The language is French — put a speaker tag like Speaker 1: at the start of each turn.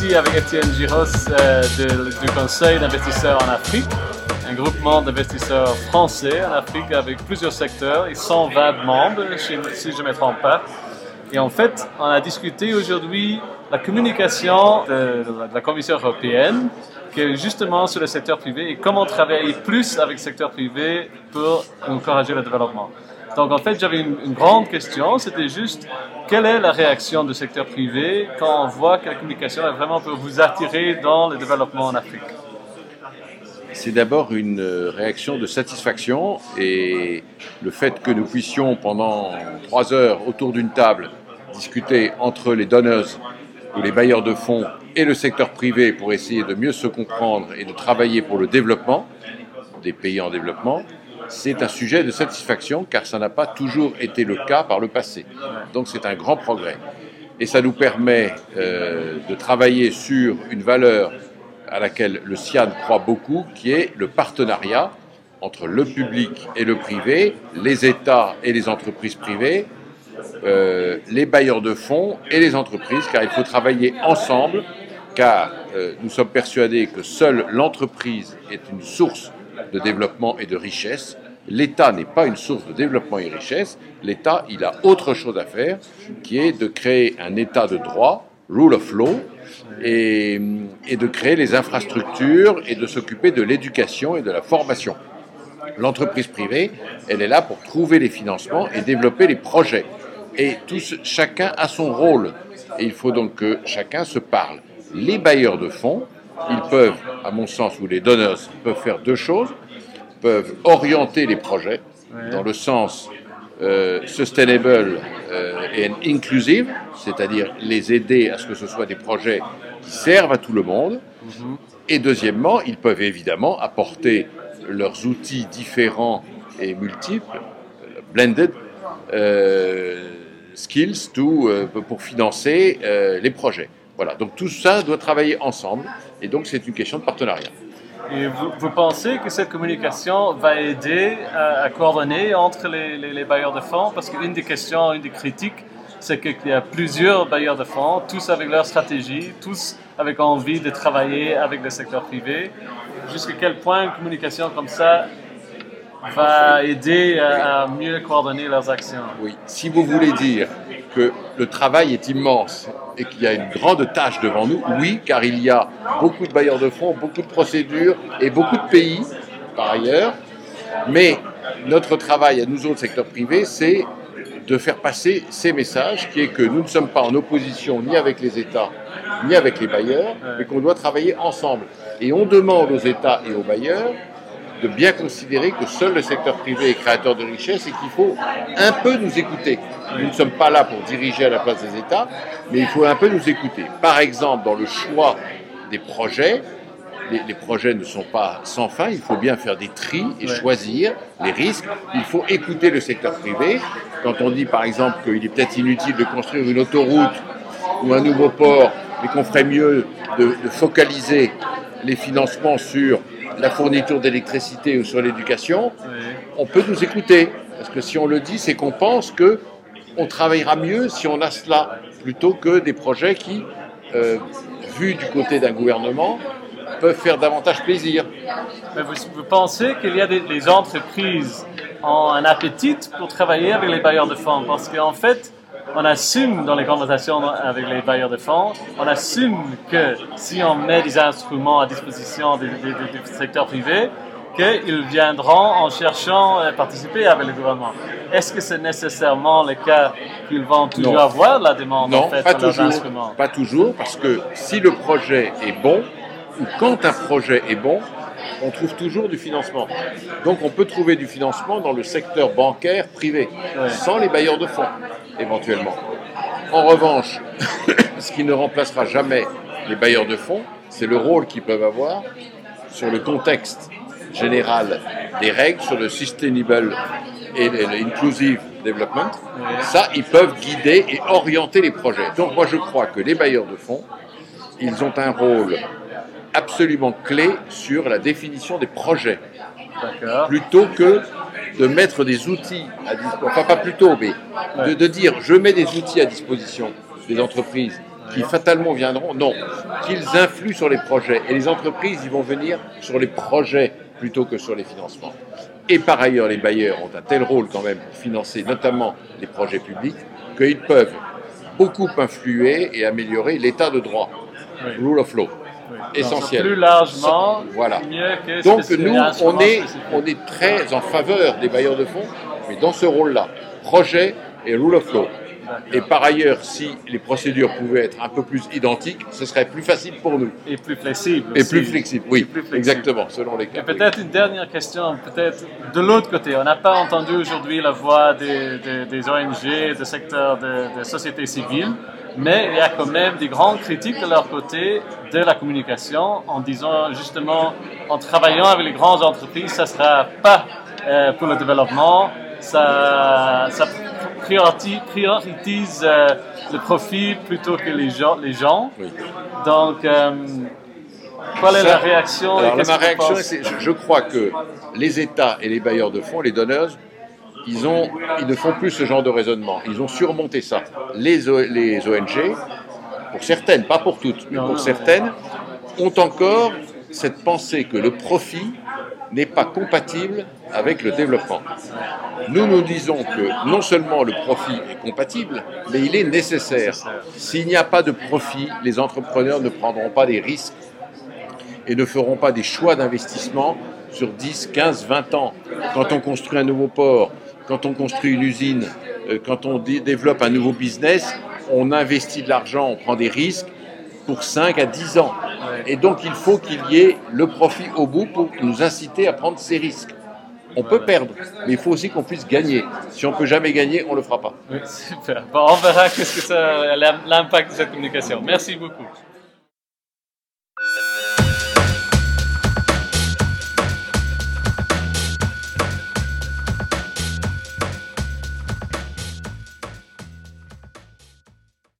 Speaker 1: ici avec Étienne Giros euh, du Conseil d'investisseurs en Afrique, un groupement d'investisseurs français en Afrique avec plusieurs secteurs et 120 membres, si si je ne me trompe pas. Et en fait, on a discuté aujourd'hui la communication de, de la Commission européenne, qui est justement sur le secteur privé et comment travailler plus avec le secteur privé pour encourager le développement. Donc en fait, j'avais une, grande question, c'était juste quelle est la réaction du secteur privé quand on voit que la communication est vraiment pour vous attirer dans le développement en Afrique?
Speaker 2: C'est d'abord une euh, réaction de satisfaction et le fait que nous puissions pendant trois heures autour d'une table discuter entre les donneuses ou les bailleurs de fonds et le secteur privé pour essayer de mieux se comprendre et de travailler pour le développement des pays en développement, c'est un sujet de satisfaction car ça n'a pas toujours été le cas par le passé. Donc c'est un grand progrès. Et ça nous permet euh, de travailler sur une valeur à laquelle le CIAN croit beaucoup, qui est le partenariat entre le public et le privé, les États et les entreprises privées, euh, les bailleurs de fonds et les entreprises, car il faut travailler ensemble, car euh, nous sommes persuadés que seule l'entreprise est une source de développement et de richesse. L'État n'est pas une source de développement et richesse. L'État, il a autre chose à faire, qui est de créer un État de droit, rule of law, et, et de créer les infrastructures et de s'occuper de l'éducation et de la formation. L'entreprise privée, elle est là pour trouver les financements et développer les projets. Et tous, chacun a son rôle. Et il faut donc que chacun se parle. Les bailleurs de fonds, ils peuvent, à mon sens, ou les donneurs peuvent faire deux choses, peuvent orienter les projets dans le sens euh, sustainable euh, et inclusive, c'est-à-dire les aider à ce que ce soit des projets qui servent à tout le monde. Et deuxièmement, ils peuvent évidemment apporter leurs outils différents et multiples, euh, blended, euh, skills to, pour financer les projets. Voilà, donc tout ça doit travailler ensemble, et donc c'est une question de partenariat.
Speaker 1: Et vous, vous pensez que cette communication va aider à, à coordonner entre les, les- les bailleurs de fonds? Parce qu'une des questions, une des critiques, c'est qu'il y a plusieurs bailleurs de fonds, tous avec leur stratégie, tous avec envie de travailler avec le secteur privé. Jusqu'à quel point une communication comme ça va aider à, à mieux coordonner leurs actions?
Speaker 2: Oui, si vous voulez dire que le travail est immense et qu'il y a une grande tâche devant nous, oui, car il y a beaucoup de bailleurs de fonds, beaucoup de procédures et beaucoup de pays par ailleurs. Mais notre travail à nous autres secteur privé, c'est de faire passer ces messages, qui est que nous ne sommes pas en opposition ni avec les États, ni avec les bailleurs, mais qu'on doit travailler ensemble. Et on demande aux États et aux bailleurs de bien considérer que seul le secteur privé est créateur de richesse et qu'il faut un peu nous écouter. Nous ne sommes pas là pour diriger à la place des États, mais il faut un peu nous écouter. Par exemple, dans le choix des projets, les, les projets ne sont pas sans fin, il faut bien faire des tris et
Speaker 1: Ouais.
Speaker 2: choisir les risques. Il faut écouter le secteur privé. Quand on dit par exemple qu'il est peut-être inutile de construire une autoroute ou un nouveau port, mais qu'on ferait mieux de, de focaliser les financements sur la fourniture d'électricité ou sur l'éducation, on peut nous écouter. Parce que si on le dit, c'est qu'on pense que on travaillera mieux si on a cela, plutôt que des projets qui, euh, vus du côté d'un gouvernement, peuvent faire davantage plaisir.
Speaker 1: Mais vous, vous pensez qu'il y a des les entreprises ont un appétit pour travailler avec les bailleurs de fonds? Parce qu'en fait, on assume dans les conversations avec les bailleurs de fonds, on assume que si on met des instruments à disposition des- des- du secteur privé, qu'ils viendront en cherchant à participer avec le gouvernement. Est-ce que c'est nécessairement le cas qu'ils vont toujours
Speaker 2: Non.
Speaker 1: avoir la demande en
Speaker 2: Non,
Speaker 1: fait
Speaker 2: pas
Speaker 1: pour leurs
Speaker 2: toujours.
Speaker 1: instruments?
Speaker 2: Pas toujours, parce que si le projet est bon, ou quand un projet est bon, on trouve toujours du financement. Donc on peut trouver du financement dans le secteur bancaire privé,
Speaker 1: Ouais.
Speaker 2: sans les bailleurs de fonds, éventuellement. En revanche, ce qui ne remplacera jamais les bailleurs de fonds, c'est le rôle qu'ils peuvent avoir sur le contexte général des règles, sur le sustainable et l'inclusive development. Ça, ils peuvent guider et orienter les projets. Donc moi, je crois que les bailleurs de fonds, ils ont un rôle absolument clé sur la définition des projets, plutôt que de mettre des outils à disposition, enfin pas plutôt, mais de, de dire je mets des outils à disposition des entreprises qui fatalement viendront, non, qu'ils influent sur les projets. Et les entreprises, ils vont venir sur les projets plutôt que sur les financements. Et par ailleurs, les bailleurs ont un tel rôle quand même pour financer notamment les projets publics qu'ils peuvent beaucoup influer et améliorer l'état de droit, rule of law. Essentiel.
Speaker 1: Plus largement,
Speaker 2: voilà.
Speaker 1: mieux que
Speaker 2: Donc nous, on est,
Speaker 1: spécifique.
Speaker 2: on est très en faveur des bailleurs de fonds, mais dans ce rôle-là, projet et rule of law. Et par ailleurs, si les procédures pouvaient être un peu plus identiques, ce serait plus facile pour nous.
Speaker 1: Et plus flexible.
Speaker 2: Et plus flexible, oui,
Speaker 1: plus flexible.
Speaker 2: exactement, selon les cas.
Speaker 1: Et peut-être une dernière question, peut-être de l'autre côté. On n'a pas entendu aujourd'hui la voix des, des- des ONG, des secteurs de, de société civile, mais il y a quand même des grandes critiques de leur côté de la communication en disant justement, en travaillant avec les grandes entreprises, ça ne sera pas pour le développement, ça, ça priorise euh, le profit plutôt que les gens. Les gens.
Speaker 2: Oui.
Speaker 1: Donc, euh, quelle est
Speaker 2: Ça-
Speaker 1: la réaction
Speaker 2: Alors, ma réaction, c'est je, je crois que les États et les bailleurs de fonds, les donneurs, ils, ont, ils ne font plus ce genre de raisonnement. Ils ont surmonté ça. Les, O- les ONG, pour certaines, pas pour toutes, mais
Speaker 1: Non,
Speaker 2: pour
Speaker 1: non.
Speaker 2: certaines, ont encore cette pensée que le profit n'est pas compatible avec le développement. Nous nous disons que non seulement le profit est compatible, mais il est nécessaire. S'il n'y a pas de profit, les entrepreneurs ne prendront pas des risques et ne feront pas des choix d'investissement sur 10, 15, 20 ans. Quand on construit un nouveau port, quand on construit une usine, euh, quand on dé- développe un nouveau business, on investit de l'argent, on prend des risques pour 5 à 10 ans. Et donc il faut qu'il y ait le profit au bout pour nous inciter à prendre ces risques. On peut perdre, mais il faut aussi qu'on puisse gagner. Si on peut jamais gagner, on ne le fera pas.
Speaker 1: Super. On verra qu'est-ce que l'impact de cette communication. Merci beaucoup.